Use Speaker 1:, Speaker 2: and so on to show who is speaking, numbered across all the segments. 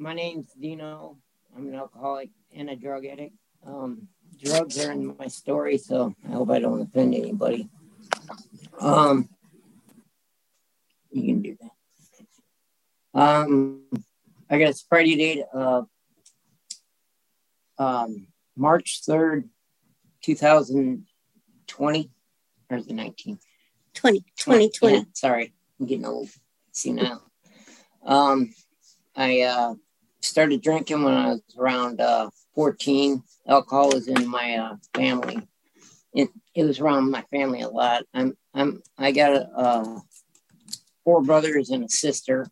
Speaker 1: my name's Dino. I'm an alcoholic and a drug addict. Um, drugs are in my story, so I hope I don't offend anybody. Um, you can do that. Um, I got a sobriety date of um, March 3rd, 2020, or is it 19?
Speaker 2: 20, 2020.
Speaker 1: Yeah, sorry, I'm getting old. See now. Um, I uh, started drinking when I was around uh, 14. Alcohol was in my uh, family. It, it was around my family a lot. I'm I'm I got uh, four brothers and a sister.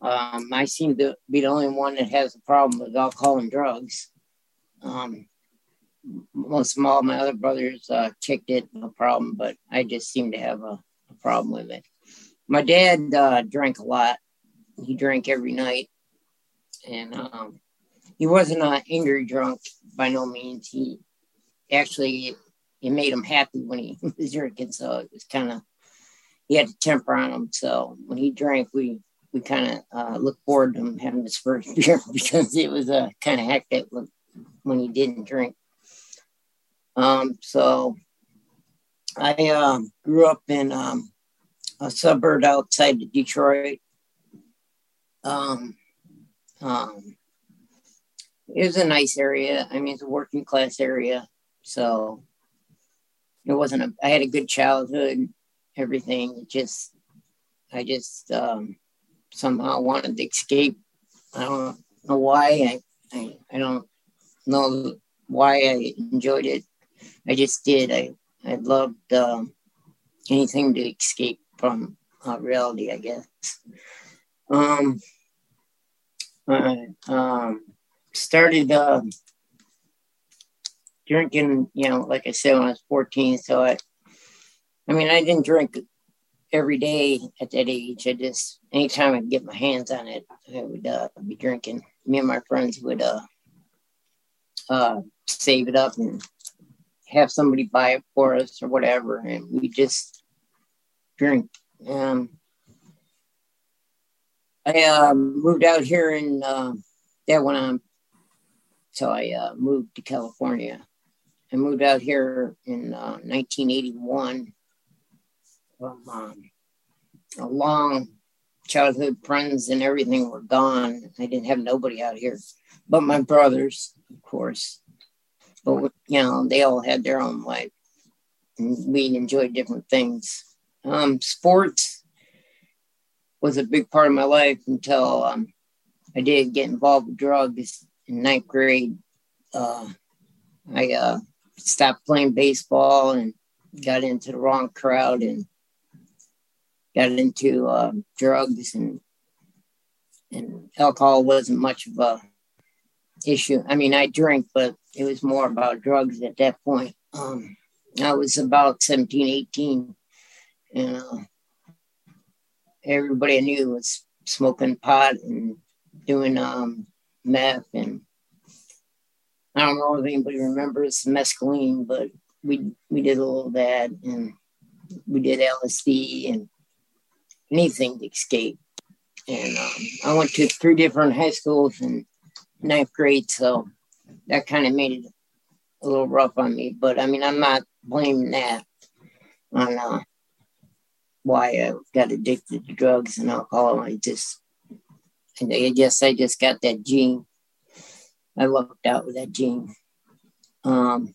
Speaker 1: Um, I seem to be the only one that has a problem with alcohol and drugs. Um, most of all my other brothers uh, kicked it, no problem, but I just seem to have a, a problem with it. My dad uh, drank a lot. He drank every night, and um, he wasn't an angry drunk by no means. He actually it made him happy when he was drinking, so it was kind of he had a temper on him. So when he drank, we we kind of uh, looked forward to him having his first beer because it was a uh, kind of hectic when, when he didn't drink. Um, so I uh, grew up in um, a suburb outside of Detroit. Um, um, it was a nice area. I mean, it's a working class area, so it wasn't a. I had a good childhood, everything. It just, I just um, somehow wanted to escape. I don't know why. I, I, I don't know why I enjoyed it. I just did. I I loved um, anything to escape from uh, reality, I guess. Um, I um, started uh, drinking, you know, like I said, when I was 14. So I, I mean, I didn't drink every day at that age. I just, anytime I get my hands on it, I would uh, be drinking. Me and my friends would uh, uh, save it up and have somebody buy it for us or whatever. And we just drink. Um, I uh, moved out here and uh, that went on so I uh, moved to California. I moved out here in uh, 1981 from um, a long childhood friends and everything were gone. I didn't have nobody out here but my brothers, of course. But, you know, they all had their own life and we enjoyed different things. Um, sports was a big part of my life until um, I did get involved with drugs in ninth grade. Uh, I uh, stopped playing baseball and got into the wrong crowd and got into uh, drugs and and alcohol wasn't much of a issue. I mean, I drink, but it was more about drugs at that point. Um, I was about 17, 18, and uh, everybody I knew was smoking pot and doing um, meth and I don't know if anybody remembers mescaline, but we we did a little of that and we did LSD and anything to escape. And um, I went to three different high schools in ninth grade, so that kind of made it a little rough on me. But I mean, I'm not blaming that on uh, why I got addicted to drugs and alcohol. I just, I guess I just got that gene. I lucked out with that gene. Um,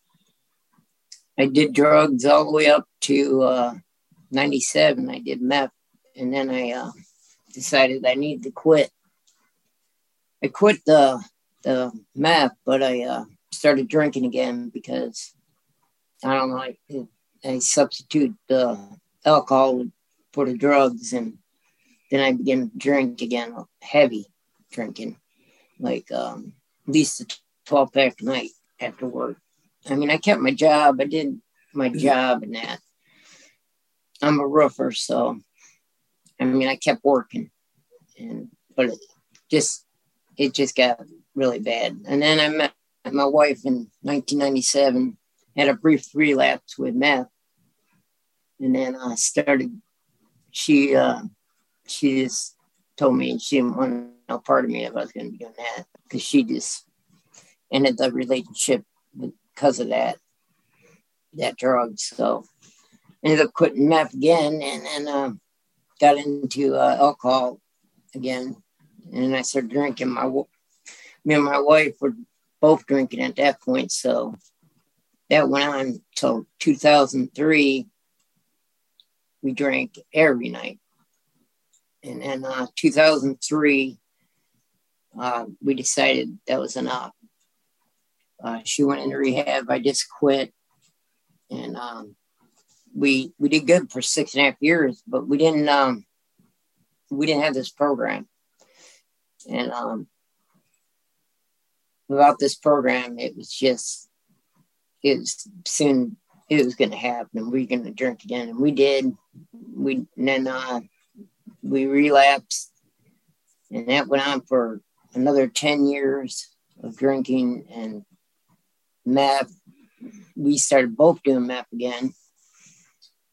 Speaker 1: I did drugs all the way up to uh, 97. I did meth, and then I uh, decided I needed to quit. I quit the the meth, but I uh, started drinking again because I don't know. I, I substitute the alcohol for the drugs, and then I began to drink again, heavy drinking, like um, at least a 12 pack a night after work. I mean, I kept my job. I did my mm-hmm. job and that. I'm a roofer, so I mean, I kept working, and but it just it just got really bad. And then I met my wife in 1997. Had a brief relapse with meth, and then I started. She uh, she just told me she didn't want no part of me if I was going to be doing that because she just ended the relationship because of that that drug. So ended up quitting meth again, and then uh, got into uh, alcohol again, and I started drinking. My me and my wife were both drinking at that point, so that went on till 2003. We drank every night, and then uh, 2003, uh, we decided that was enough. Uh, she went into rehab. I just quit, and um, we we did good for six and a half years, but we didn't um, we didn't have this program, and um, without this program, it was just it was soon it was going to happen. We are going to drink again, and we did. We then uh, we relapsed, and that went on for another ten years of drinking and meth. We started both doing meth again,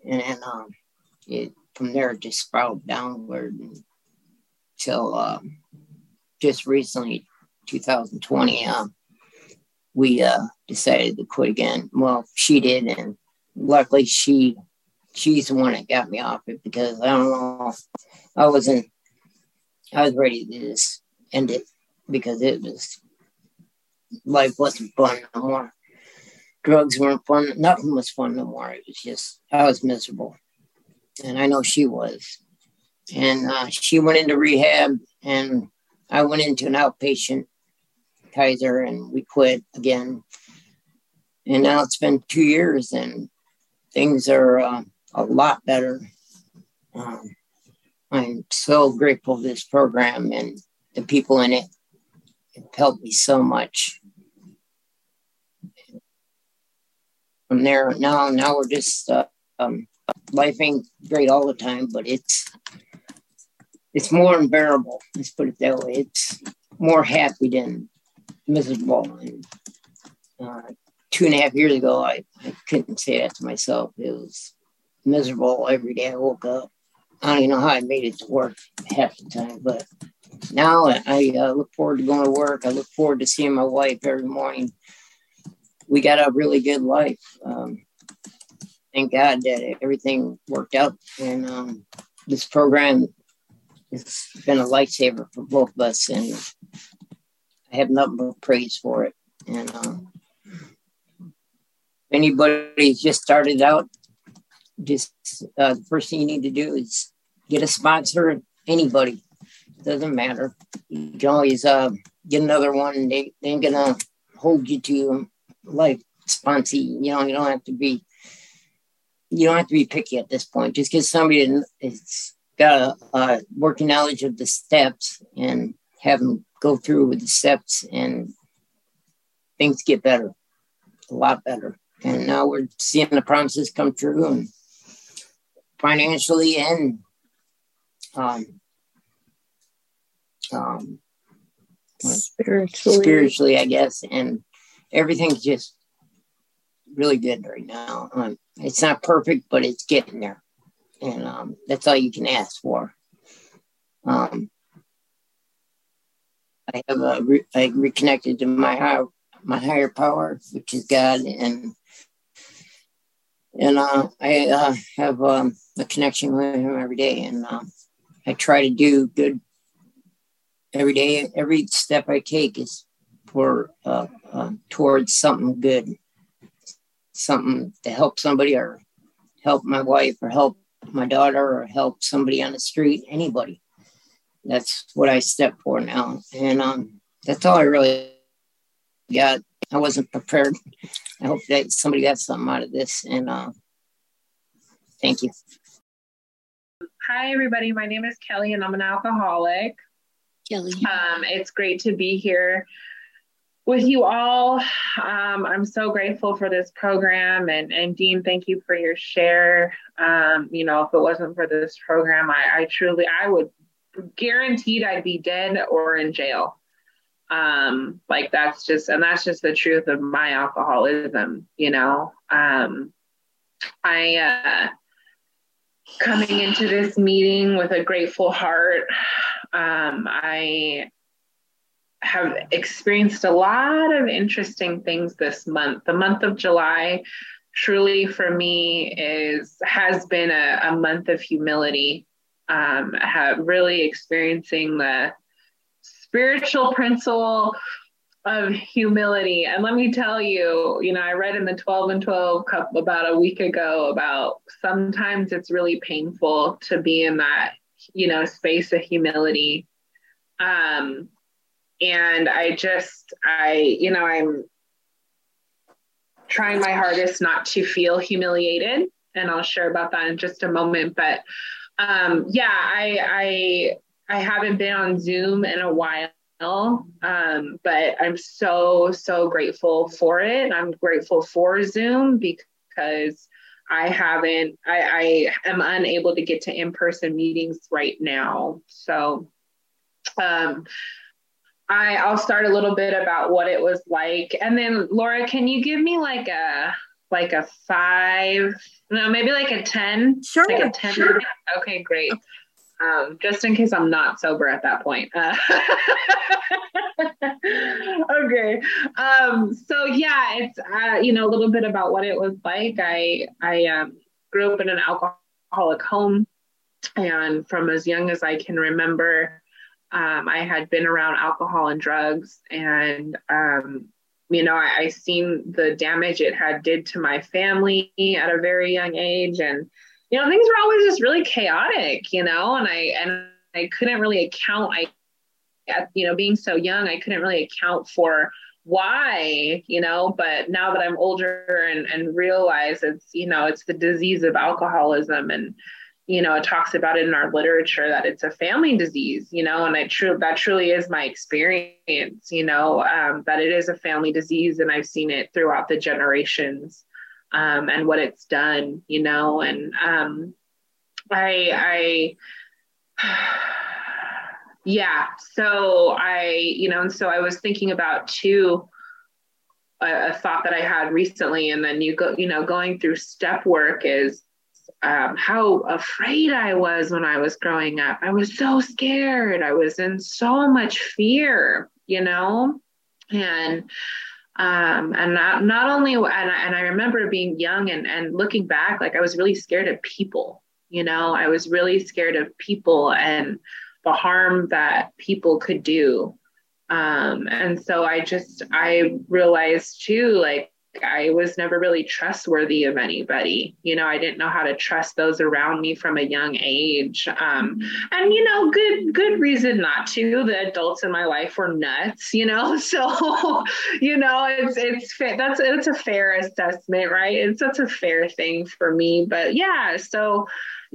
Speaker 1: and then um, it from there it just spiraled downward until um, just recently, 2020. Um, we uh, decided to quit again. Well, she did, and luckily she she's the one that got me off it because I don't know, I wasn't, I was ready to just end it because it was life wasn't fun no more drugs weren't fun. Nothing was fun no more. It was just, I was miserable. And I know she was. And uh, she went into rehab, and I went into an outpatient Kaiser, and we quit again. And now it's been two years, and things are uh, a lot better. Um, I'm so grateful for this program and the people in it. It helped me so much. from there now now we're just uh, um, life ain't great all the time but it's it's more unbearable let's put it that way it's more happy than miserable and uh, two and a half years ago I, I couldn't say that to myself it was miserable every day i woke up i don't even know how i made it to work half the time but now i uh, look forward to going to work i look forward to seeing my wife every morning we got a really good life. Um, thank God that everything worked out. And um, this program has been a lifesaver for both of us. And I have nothing but praise for it. And um, anybody's just started out, just uh, the first thing you need to do is get a sponsor, anybody. Doesn't matter. You can always uh, get another one. They, they ain't to hold you to like sponsee. You know, you don't have to be you don't have to be picky at this point. Just because somebody that's got a, a, working knowledge of the steps and have them go through with the steps, and things get better, a lot better. And now we're seeing the promises come true, and financially and um, um, spiritually, spiritually, I guess, and everything's just really good right now. Um, it's not perfect, but it's getting there, and um, that's all you can ask for. Um, I have a re- I reconnected to my higher my higher power, which is God, and and uh, I uh, have um, a connection with Him every day, and uh, I try to do good every day. Every step I take is for uh, uh, towards something good, something to help somebody or help my wife or help my daughter or help somebody on the street, anybody. That's what I step for now, and um, that's all I really got. I wasn't prepared. I hope that somebody got something out of this, and uh, thank you.
Speaker 3: Hi, everybody. My name is Kelly, and I'm an alcoholic.
Speaker 2: Kelly.
Speaker 3: Um, it's great to be here with you all. Um, I'm so grateful for this program. And, and Dean, thank you for your share. Um, you know, if it wasn't for this program, I, I truly, I would guaranteed I'd be dead or in jail. Um, like that's just, and that's just the truth of my alcoholism, you know. Um, I, uh, coming into this meeting with a grateful heart, Um, I have experienced a lot of interesting things this month. The month of July truly for me is has been a, a month of humility. Um, have really experiencing the spiritual principle of humility. And let me tell you, you know, I read in the 12 and 12 cup about a week ago about sometimes it's really painful to be in that, you know, space of humility. Um, and I just, I, you know, I'm trying my hardest not to feel humiliated. And I'll share about that in just a moment. But um, yeah, I, I, I haven't been on Zoom in a while um, but I'm so, so grateful for it. I'm grateful for Zoom because I haven't, I, I am unable to get to in person meetings right now. So, um, I, I'll start a little bit about what it was like. And then Laura, can you give me like a, like a five, no, maybe like a 10?
Speaker 2: Sure.
Speaker 3: Like a 10. Sure. Okay, great um, just in case I'm not sober at that point. Uh, okay. Um, so yeah, it's uh, you know a little bit about what it was like. I I um, grew up in an alcoholic home, and from as young as I can remember, um, I had been around alcohol and drugs, and um, you know I, I seen the damage it had did to my family at a very young age, and you know, things were always just really chaotic, you know, and I and I couldn't really account. I, you know, being so young, I couldn't really account for why, you know. But now that I'm older and and realize it's, you know, it's the disease of alcoholism, and you know, it talks about it in our literature that it's a family disease, you know, and I true that truly is my experience, you know, um, that it is a family disease, and I've seen it throughout the generations um, and what it's done, you know, and um, I, I, yeah, so I, you know, and so I was thinking about too, a, a thought that I had recently, and then you go, you know, going through step work is um, how afraid I was when I was growing up. I was so scared. I was in so much fear, you know, and um, and not, not only and I, and I remember being young and, and looking back like i was really scared of people you know? I was really scared of people and the harm that people could do. Um, and so i just i realized too like I was never really trustworthy of anybody. You know, I didn't know how to trust those around me from a young age. Um, and you know, good good reason not to. The adults in my life were nuts. You know, so you know, it's it's that's it's a fair assessment, right? It's that's a fair thing for me. But yeah, so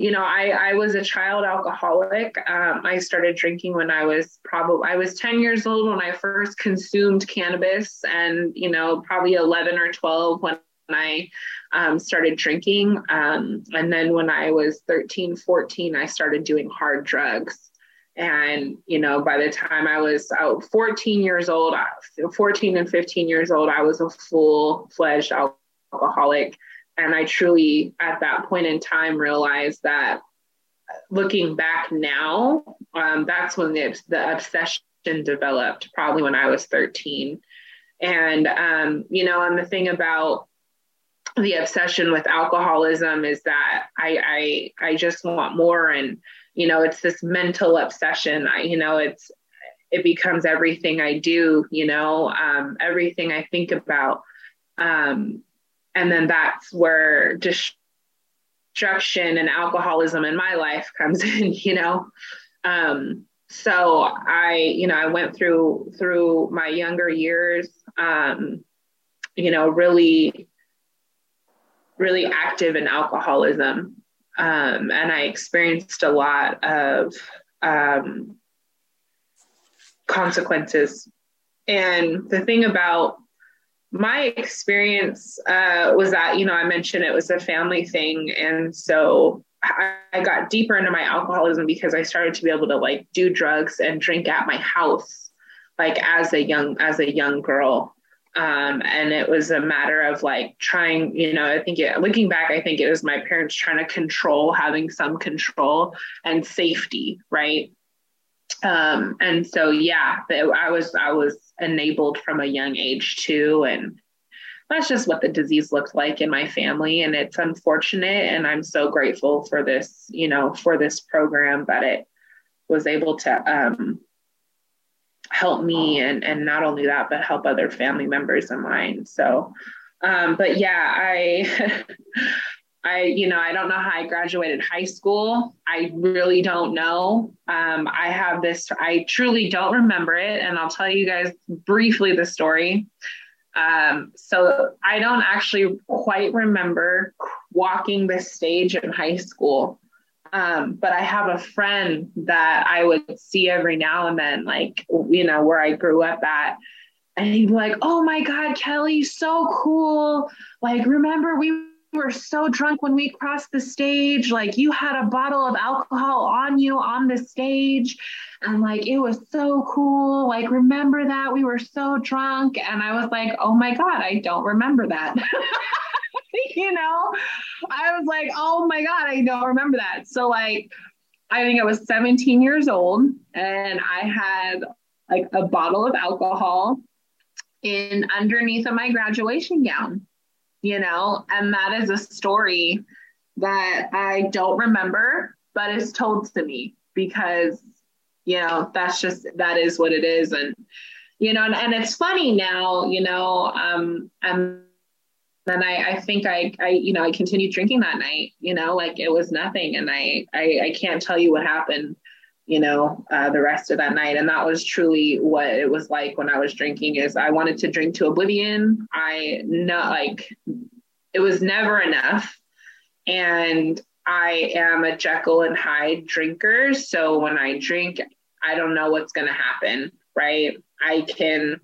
Speaker 3: you know, I, I was a child alcoholic. Um, I started drinking when I was probably, I was 10 years old when I first consumed cannabis and, you know, probably 11 or 12 when I um, started drinking. Um, and then when I was 13, 14, I started doing hard drugs. And, you know, by the time I was out 14 years old, 14 and 15 years old, I was a full fledged alcoholic. And I truly, at that point in time, realized that looking back now, um, that's when the, the obsession developed, probably when I was 13. And, um, you know, and the thing about the obsession with alcoholism is that I, I, I just want more. And, you know, it's this mental obsession. I, you know, it's, it becomes everything I do, you know, um, everything I think about. Um, and then that's where destruction and alcoholism in my life comes in you know? Um, so i you know i went through through my younger years um, you know really really active in alcoholism. Um, and i experienced a lot of um, consequences. And the thing about my experience uh, was that you know i mentioned it was a family thing. And so I, got deeper into my alcoholism because i started to be able to like do drugs and drink at my house like as a young as a young girl. Um, and it was a matter of like trying you know i think it, looking back i think it was my parents trying to control having some control and safety right um, and so yeah, I was I was enabled from a young age too, and that's just what the disease looked like in my family, and it's unfortunate, and I'm so grateful for this, you know, for this program that it was able to um, help me, and and not only that, but help other family members of mine. So, um, but yeah, I. I, you know, I don't know how I graduated high school. I really don't know. Um, I have this, I truly don't remember it. And I'll tell you guys briefly the story. Um, so I don't actually quite remember walking the stage in high school. Um, but I have a friend that I would see every now and then, like, you know, where I grew up at. And he'd be like, oh my God, Kelly, so cool. Like, remember we were so drunk when we crossed the stage. Like you had a bottle of alcohol on you on the stage. And like it was so cool. Like, remember that? We were so drunk. And I was like, oh my God, I don't remember that. you know, I was like, oh my God, I don't remember that. So, like, I think I was 17 years old and I had like a bottle of alcohol in underneath of my graduation gown you know, and that is a story that I don't remember, but is told to me because, you know, that's just, that is what it is. And, you know, and, and it's funny now, you know, um, and then I, I think I, I, you know, I continued drinking that night, you know, like it was nothing. And I, I, I can't tell you what happened you know, uh, the rest of that night. And that was truly what it was like when I was drinking is I wanted to drink to oblivion. I not like it was never enough. And I am a Jekyll and Hyde drinker. So when I drink, I don't know what's going to happen, right? I can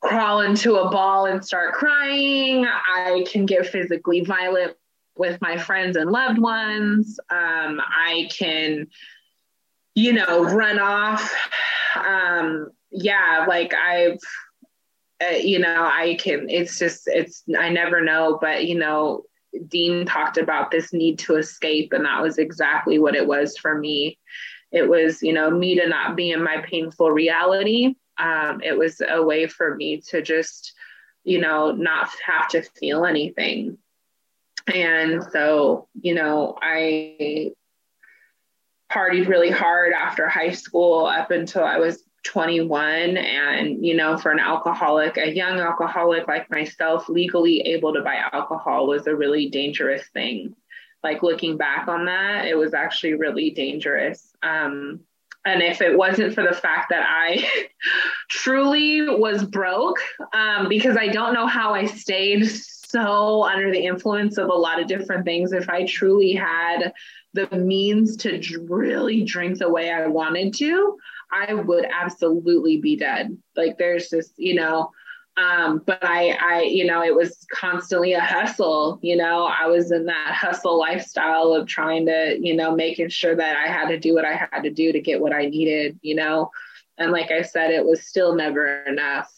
Speaker 3: crawl into a ball and start crying. I can get physically violent with my friends and loved ones. Um, I can you know, run off. Um, yeah, like I've, uh, you know, I can, it's just, it's, I never know, but, you know, Dean talked about this need to escape, and that was exactly what it was for me. It was, you know, me to not be in my painful reality. Um, it was a way for me to just, you know, not have to feel anything. And so, you know, I partied really hard after high school up until I was 21 and you know for an alcoholic a young alcoholic like myself legally able to buy alcohol was a really dangerous thing. Like looking back on that it was actually really dangerous. Um, and if it wasn't for the fact that i truly was broke um, because i don't know how i stayed so under the influence of a lot of different things if i truly had the means to really drink the way I wanted to, I would absolutely be dead. Like there's just, you know, um, but I, I, you know, it was constantly a hustle. You know, I was in that hustle lifestyle of trying to, you know, making sure that I had to do what I had to do to get what I needed. You know, and like I said, it was still never enough.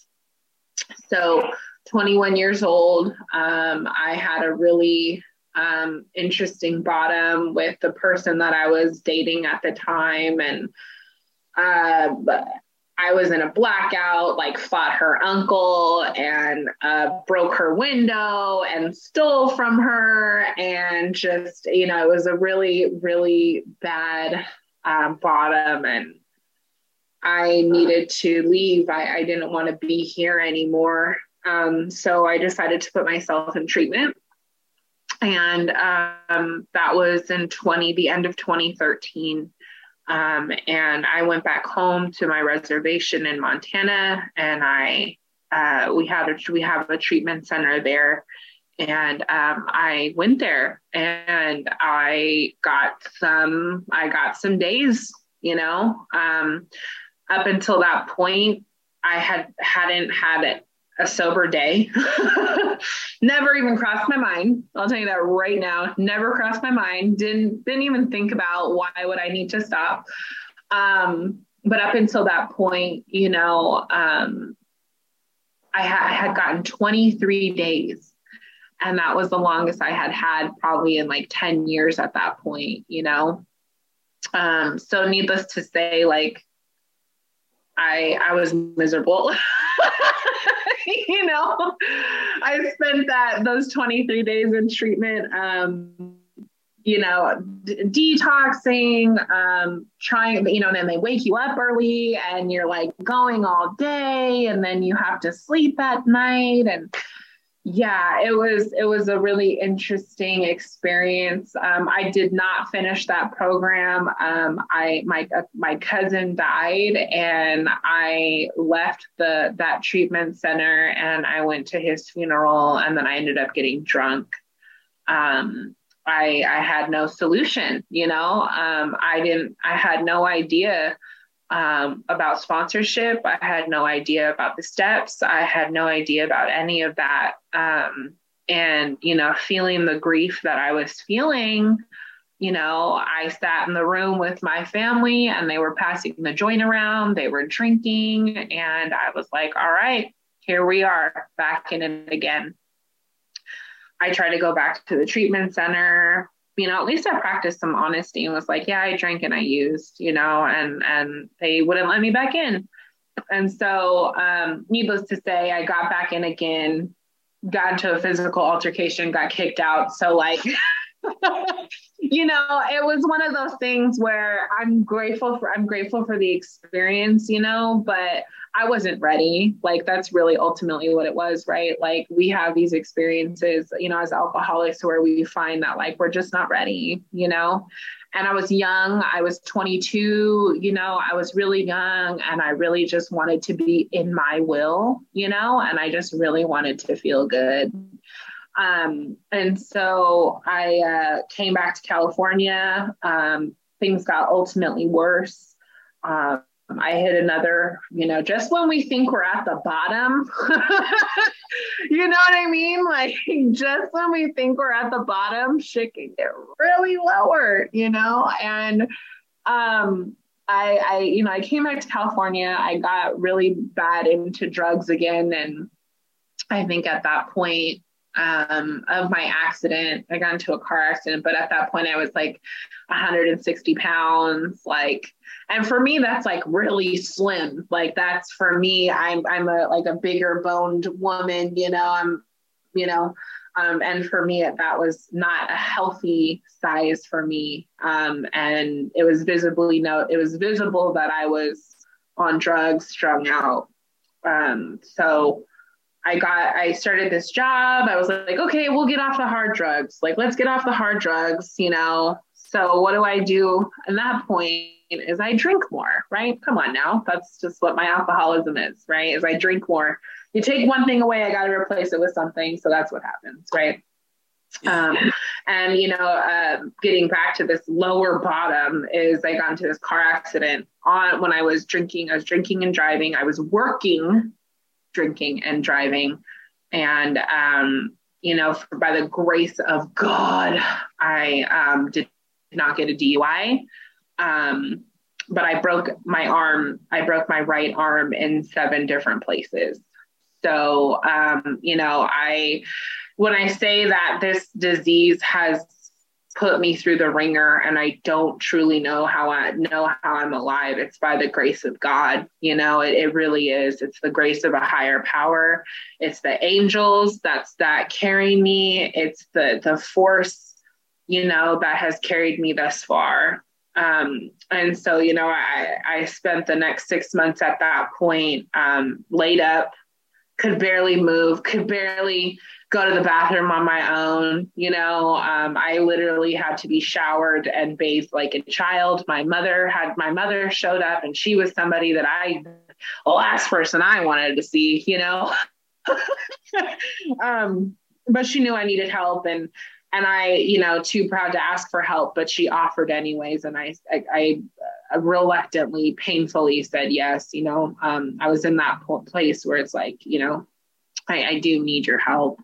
Speaker 3: So, 21 years old, um, I had a really um, interesting bottom with the person that I was dating at the time. And uh, I was in a blackout, like fought her uncle and uh, broke her window and stole from her. And just, you know, it was a really, really bad um, bottom. And I needed to leave. I, I didn't want to be here anymore. Um, so I decided to put myself in treatment and um, that was in 20 the end of 2013 um, and i went back home to my reservation in montana and i uh, we had a we have a treatment center there. And um, i went there and i got some i got some days you know um, up until that point i had hadn't had it a sober day. Never even crossed my mind. I'll tell you that right now. Never crossed my mind. Didn't didn't even think about why would I need to stop. Um, but up until that point, you know, um, I, ha- I had gotten 23 days, and that was the longest I had had probably in like 10 years at that point. You know, um, so needless to say, like I I was miserable. you know, I spent that those 23 days in treatment um, you know, d- detoxing, um, trying, you know, and then they wake you up early and you're like going all day and then you have to sleep at night. And yeah, it was, it was a really interesting experience. Um, I did not finish that program. Um, I, my, uh, my cousin died and I left the, that treatment center and I went to his funeral and then I ended up getting drunk. Um, I, I had no solution, you know, um, I didn't, I had no idea um, about sponsorship. I had no idea about the steps. I had no idea about any of that. Um, and, you know, feeling the grief that I was feeling, you know, I sat in the room with my family and they were passing the joint around, they were drinking. And I was like, all right, here we are back in it again. I tried to go back to the treatment center. You know, at least I practiced some honesty and was like, yeah, I drank and I used, you know, and and they wouldn't let me back in. And so, um, needless to say, I got back in again, got into a physical altercation, got kicked out. So like you know, it was one of those things where I'm grateful for I'm grateful for the experience, you know, but I wasn't ready. Like that's really ultimately what it was, right? Like we have these experiences, you know, as alcoholics where we find that like we're just not ready, you know. And I was young, I was 22, you know, I was really young and I really just wanted to be in my will, you know, and I just really wanted to feel good. Um, and so I uh, came back to California. Um, things got ultimately worse. Um, I hit another, you know, just when we think we're at the bottom, you know what I mean? Like, just when we think we're at the bottom, shit can get really lower, you know? And, um, I, I, you know, I came back to California. I got really bad into drugs again. And I think at that point, um, of my accident. I got into a car accident, but at that point I was like 160 pounds. Like, and for me, that's like really slim. Like that's for me, I'm, I'm a, like a bigger boned woman, you know, I'm, you know, um, and for me, that was not a healthy size for me. Um, and it was visibly no, it was visible that I was on drugs, strung out. Um, so I got I started this job. I was like, okay, we'll get off the hard drugs. Like, let's get off the hard drugs, you know. So what do I do at that point is I drink more, right? Come on now. That's just what my alcoholism is, right? Is I drink more. You take one thing away, I gotta replace it with something. So that's what happens, right? Um, and you know, uh, getting back to this lower bottom is I got into this car accident on when I was drinking. I was drinking and driving. I was working drinking and driving. And, um, you know, by the grace of God, I um, did not get a DUI. Um, but I broke my arm, I broke my right arm in seven different places. So, um, you know, I, when I say that this disease has put me through the ringer and I don't truly know how I know how I'm alive. It's by the grace of God. You know, it, it really is. It's the grace of a higher power. It's the angels that's that carry me. It's the the force, you know, that has carried me thus far. Um, and so, you know, I, I spent the next six months at that point um, laid up, could barely move, could barely go to the bathroom on my own. You know, um, I literally had to be showered and bathed like a child. My mother had my mother showed up, and she was somebody that I, the last person I wanted to see. You know, um, but she knew I needed help, and and I, you know, too proud to ask for help, but she offered anyways, and I, I, I reluctantly, painfully said yes. You know, um, I was in that place where it's like, you know, I, I do need your help.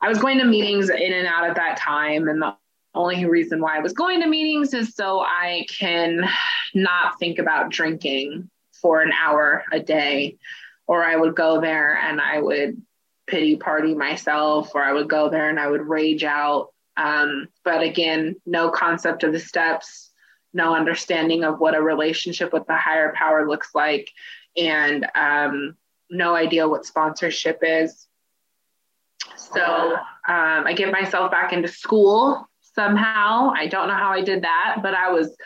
Speaker 3: I was going to meetings in and out at that time. And the only reason why I was going to meetings is so I can not think about drinking for an hour a day. Or I would go there and I would pity party myself, or I would go there and I would rage out. Um, but again, no concept of the steps, no understanding of what a relationship with the higher power looks like. and um, no idea what sponsorship is. So um, I get myself back into school somehow. I don't know how I did that, but I was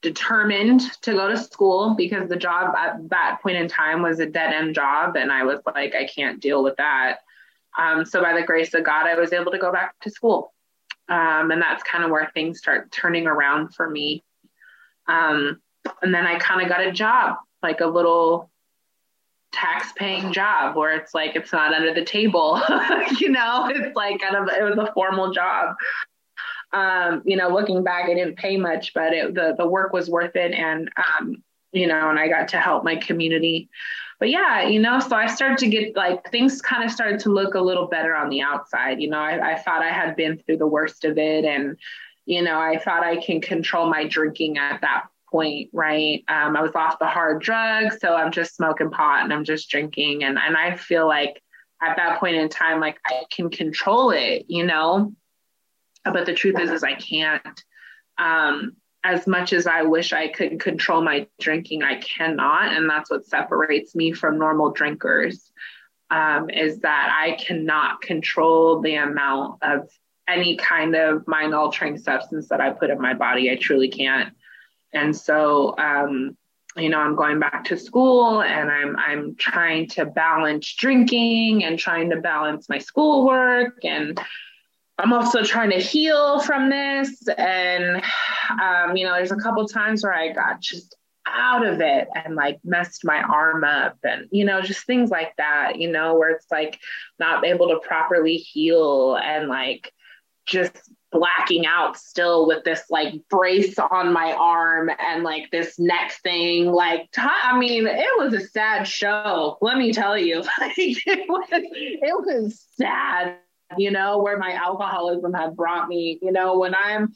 Speaker 3: determined to go to school because the job at that point in time was a dead end job. And I was like, I can't deal with that. Um, so by the grace of God, I was able to go back to school. Um, and that's kind of where things start turning around for me. Um, and then I kind of got a job, like a little tax paying job where it's like it's not under the table you know it's like kind of it was a formal job um, you know, looking back, I didn't pay much, but it, the the work was worth it, and um, you know, and I got to help my community. But yeah, you know, so I started to get like things kind of started to look a little better on the outside. You know, I, I thought I had been through the worst of it, and you know, I thought I can control my drinking at that point, right? Um, I was off the hard drugs, so I'm just smoking pot and I'm just drinking, and and I feel like at that point in time, like I can control it, you know? But the truth is is i can't. Um, as much as i wish i could control my drinking i cannot. And that's what separates me from normal drinkers um, is that i cannot control the amount of any kind of mind altering substance that i put in my body. I truly can't and so um, you know i'm going back to school and i'm i'm trying to balance drinking and trying to balance my schoolwork and I'm also trying to heal from this. And, um, you know, there's a couple times where I got just out of it and like messed my arm up and, you know, just things like that, you know, where it's like not able to properly heal and like just blacking out still with this like brace on my arm and like this neck thing. Like t- I mean it was a sad show let me tell you. Like it was it was sad you know, where my alcoholism had brought me, you know, when I'm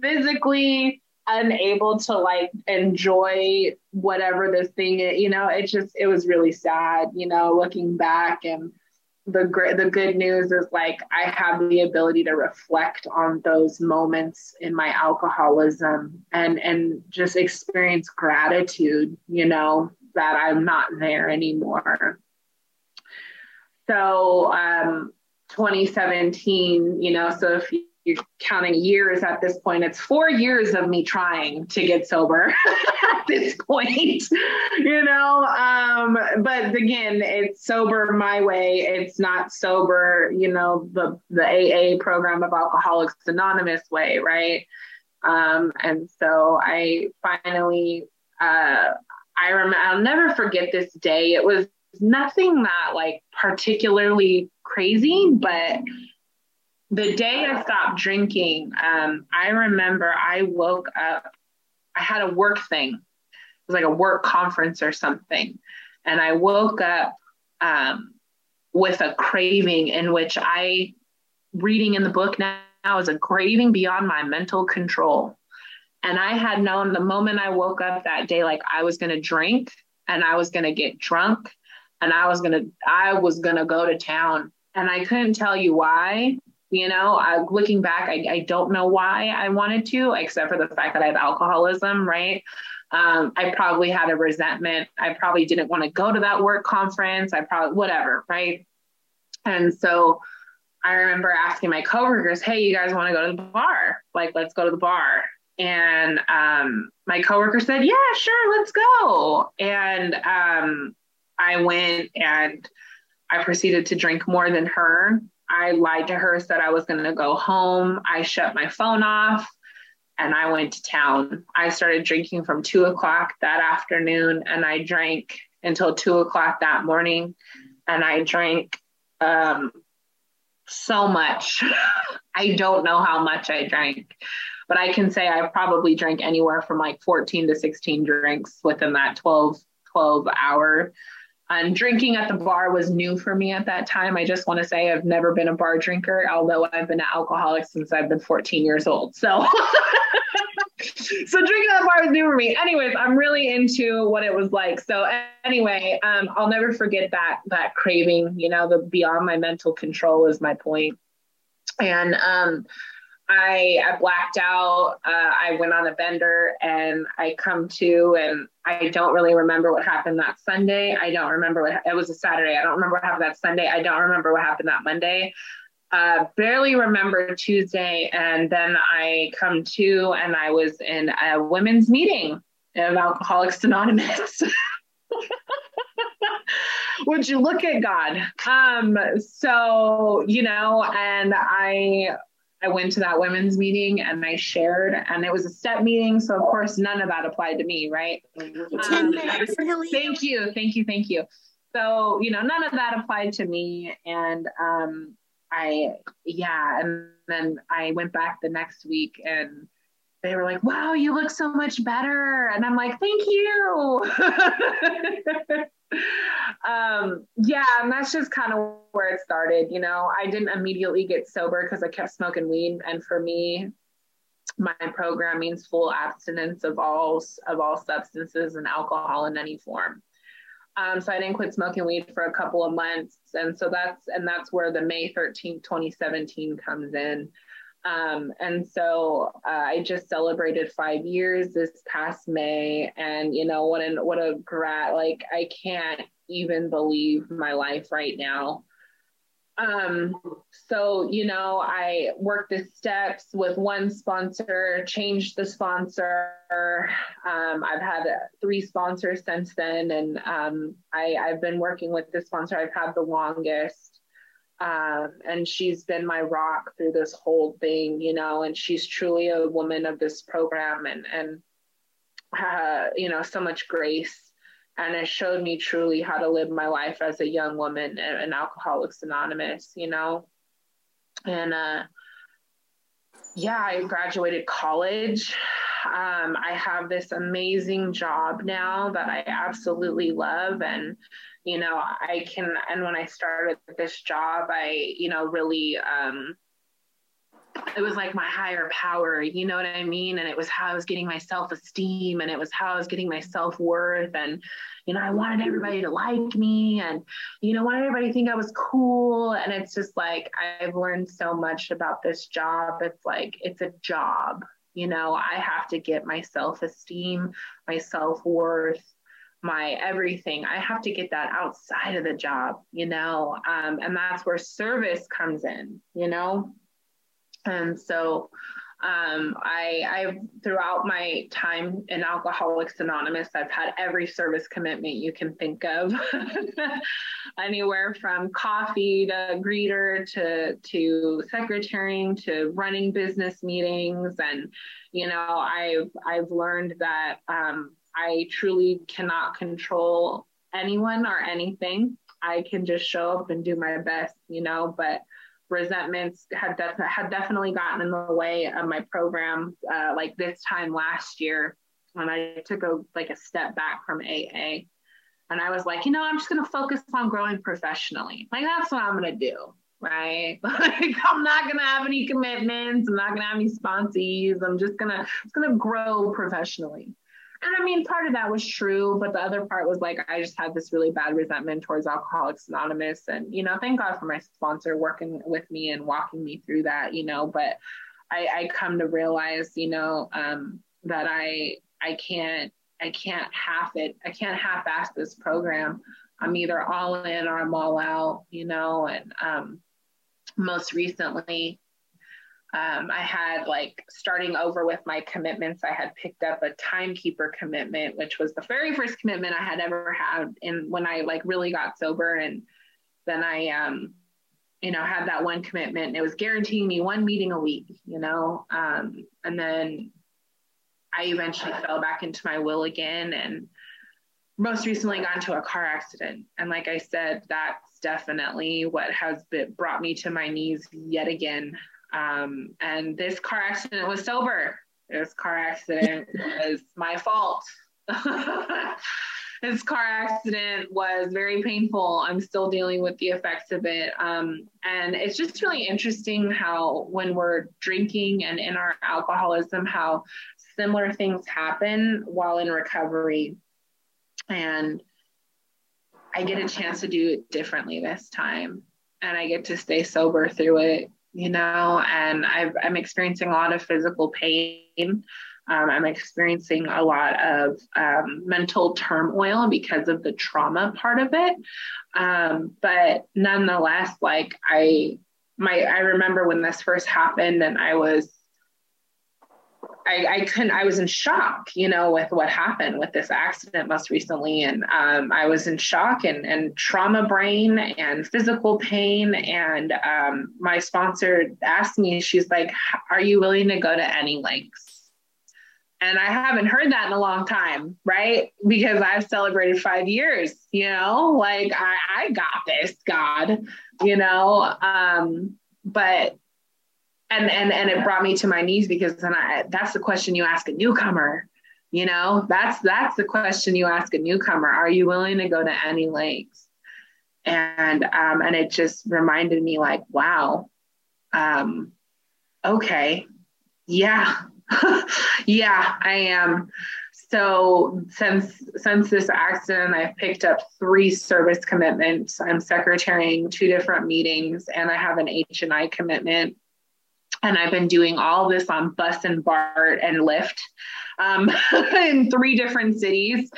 Speaker 3: physically unable to like enjoy whatever this thing is, you know, it just, it was really sad, you know, looking back and the great, the good news is like I have the ability to reflect on those moments in my alcoholism and and just experience gratitude, you know, that I'm not there anymore. So um, 2017, you know, so if you're counting years at this point, it's four years of me trying to get sober at this point, you know. Um, but again, it's sober my way. It's not sober, you know, the the AA program of Alcoholics Anonymous way, right? Um, and so I finally, uh, I remember, I'll never forget this day. It was nothing that like particularly crazy, but the day I stopped drinking, um, I remember I woke up, I had a work thing. It was like a work conference or something. And I woke up um, with a craving in which I, reading in the book now, is a craving beyond my mental control. And I had known the moment I woke up that day, like I was going to drink and I was going to get drunk and I was going to, I was going to go to town and I couldn't tell you why. You know, I, looking back, I, I don't know why I wanted to, except for the fact that I have alcoholism, right? Um, I probably had a resentment. I probably didn't want to go to that work conference. I probably, whatever, right? And so I remember asking my coworkers, hey, you guys want to go to the bar? Like, let's go to the bar. And um, my coworker said, yeah, sure, let's go. And um, I went and I proceeded to drink more than her. I lied to her, said I was going to go home. I shut my phone off and I went to town. I started drinking from two o'clock that afternoon and I drank until two o'clock that morning. And I drank um, so much. I don't know how much I drank, but I can say I probably drank anywhere from like 14 to 16 drinks within that 12, 12 hour and drinking at the bar was new for me at that time. I just want to say I've never been a bar drinker, although I've been an alcoholic since I've been 14 years old. So, so drinking at the bar was new for me. Anyways, I'm really into what it was like. So anyway, um, I'll never forget that that craving. You know, the beyond my mental control is my point. And um, I, I blacked out. Uh, I went on a bender and I come to, and I don't really remember what happened that Sunday. I don't remember what it was a Saturday. I don't remember what happened that Sunday. I don't remember what happened that Monday. Uh, barely remember Tuesday. And then I come to, and I was in a women's meeting of Alcoholics Anonymous. Would you look at God? Um, so, you know, and I I went to that women's meeting and I shared, and it was a step meeting. So, of course, none of that applied to me, right? Um, thank you, thank you, thank you. So, you know, none of that applied to me. And um, I, yeah, and then I went back the next week and they were like, wow, you look so much better. And I'm like, thank you. um, yeah, and that's just kind of where it started. You know, I didn't immediately get sober because I kept smoking weed. And for me, my program means full abstinence of all of all substances and alcohol in any form. Um, so I didn't quit smoking weed for a couple of months, and so that's and that's where the May 13th, 2017 comes in. Um, and so uh, I just celebrated five years this past May, and you know what an what a grat like I can't even believe my life right now. Um, so you know I worked the steps with one sponsor, changed the sponsor. Um, I've had three sponsors since then, and um, I, I've been working with the sponsor I've had the longest. Um, and she's been my rock through this whole thing, you know, and she's truly a woman of this program and, and, uh, you know, so much grace. And it showed me truly how to live my life as a young woman in Alcoholics Anonymous, you know. And uh, yeah, I graduated college. Um, I have this amazing job now that I absolutely love. And you know i can and when i started this job i you know really um it was like my higher power, you know what I mean? And it was how I was getting my self esteem and it was how I was getting my self worth. And, you know, I wanted everybody to like me and, you know, wanted everybody to think I was cool. And it's just like, I've learned so much about this job. It's like, it's a job, you know, I have to get my self esteem, my self worth, my everything. I have to get that outside of the job, you know, um, and that's where service comes in, you know. And so um, I, I, throughout my time in Alcoholics Anonymous, I've had every service commitment you can think of, anywhere from coffee to greeter to to secretarying to running business meetings, and you know, I've I've learned that um, I truly cannot control anyone or anything. I can just show up and do my best, you know, but resentments had, def- had definitely gotten in the way of my program uh, like this time last year when I took a like a step back from AA. And I was like, you know, I'm just gonna focus on growing professionally. Like that's what I'm gonna do, right? like I'm not gonna have any commitments. I'm not gonna have any sponsees. I'm just gonna just gonna grow professionally. And I mean, part of that was true, but the other part was like, I just had this really bad resentment towards Alcoholics Anonymous. And, you know, thank God for my sponsor working with me and walking me through that, you know, but I, I come to realize, you know, um, that I, I can't, I can't half it. I can't half ass this program. I'm either all in or I'm all out, you know, and, um, most recently, um, I had like starting over with my commitments. I had picked up a timekeeper commitment, which was the very first commitment I had ever had. And when I like really got sober, and then I, um, you know, had that one commitment. It was guaranteeing me one meeting a week, you know. Um, and then I eventually fell back into my will again, and most recently got into a car accident. And like I said, that's definitely what has been, brought me to my knees yet again. Um, and this car accident was sober. This car accident was my fault. this car accident was very painful. I'm still dealing with the effects of it. Um, and it's just really interesting how, when we're drinking and in our alcoholism, how similar things happen while in recovery. And I get a chance to do it differently this time. And I get to stay sober through it you know, and i am experiencing a lot of physical pain. Um, I'm experiencing a lot of um, mental turmoil because of the trauma part of it. Um, but nonetheless, like I, my, I remember when this first happened and I was I, I couldn't, I was in shock, you know, with what happened with this accident most recently. And um, I was in shock and, and trauma brain and physical pain. And um, my sponsor asked me, she's like, Are you willing to go to any lengths? And I haven't heard that in a long time, right? Because I've celebrated five years, you know, like I, I got this, God, you know. Um, but and and and it brought me to my knees because then I that's the question you ask a newcomer you know? That's that's the question you ask a newcomer. Are you willing to go to any lengths? And um and it just reminded me like wow um okay yeah yeah i am. So since since this accident i've picked up three service commitments. I'm secretarying two different meetings and i have an h and i commitment and I've been doing all this on bus and BART and Lyft um, in three different cities.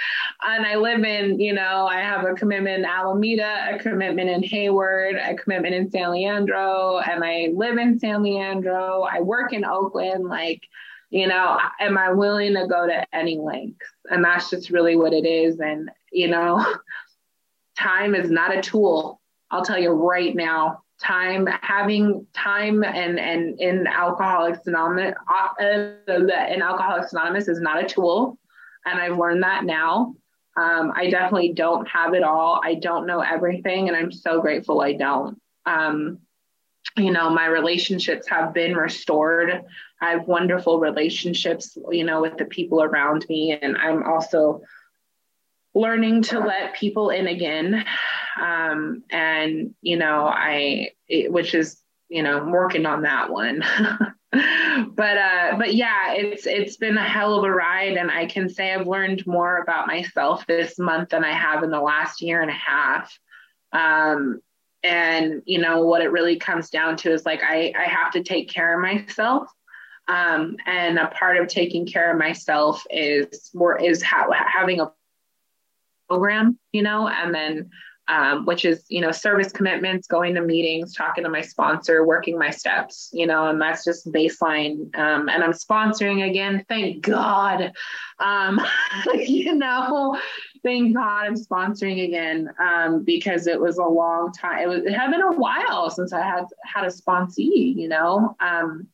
Speaker 3: And I live in, you know, I have a commitment in Alameda, a commitment in Hayward, a commitment in San Leandro, and I live in San Leandro. I work in Oakland. Like, you know, am I willing to go to any length? And that's just really what it is. And, you know, time is not a tool. I'll tell you right now, time having time and and in alcoholics anonymous in alcoholics anonymous is not a tool and i've learned that now. Um, i definitely don't have it all. I don't know everything and i'm so grateful i don't. Um, you know my relationships have been restored. I have wonderful relationships you know with the people around me and i'm also learning to let people in again um, and you know i it, which is you know I'm working on that one. But uh but yeah it's it's been a hell of a ride. And i can say i've learned more about myself this month than i have in the last year and a half. Um and you know what it really comes down to is like i i have to take care of myself. Um, and a part of taking care of myself is more is ha- having a program you know and then um, which is you know service commitments going to meetings talking to my sponsor working my steps you know and that's just baseline. Um, and i'm sponsoring again. Thank god. Um, you know thank god i'm sponsoring again um, because it was a long time. It, was, it had been a while since i had had a sponsee you know? Um,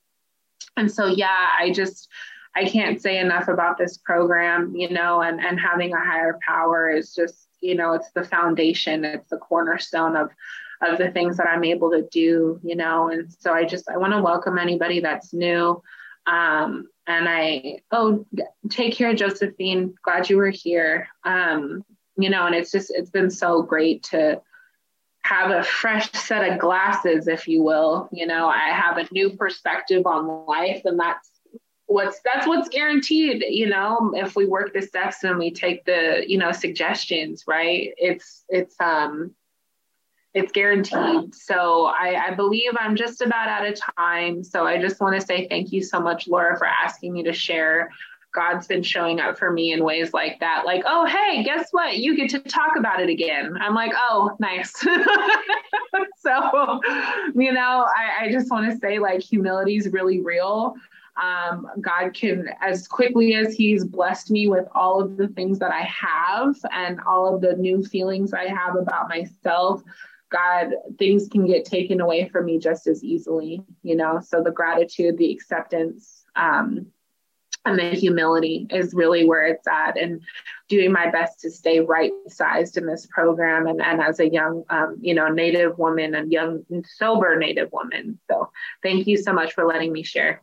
Speaker 3: and so yeah i just I can't say enough about this program, you know, and, and having a higher power is just you know it's the foundation it's the cornerstone of of the things that i'm able to do you know? And so i just i want to welcome anybody that's new. Um, and i oh take care josephine. Glad you were here. Um, you know and it's just it's been so great to have a fresh set of glasses if you will. You know i have a new perspective on life and that's what's that's what's guaranteed you know if we work the steps and we take the you know suggestions right? It's it's um it's guaranteed. So I, I believe i'm just about out of time. So i just want to say thank you so much laura for asking me to share. God's been showing up for me in ways like that. Like oh hey guess what? You get to talk about it again. I'm like oh nice. So you know i, I just want to say like humility is really real um, God can, as quickly as He's blessed me with all of the things that I have and all of the new feelings I have about myself, God, things can get taken away from me just as easily, you know? So the gratitude, the acceptance, um, and the humility is really where it's at. And doing my best to stay right sized in this program and, and as a young um, you know native woman and young sober native woman. So thank you so much for letting me share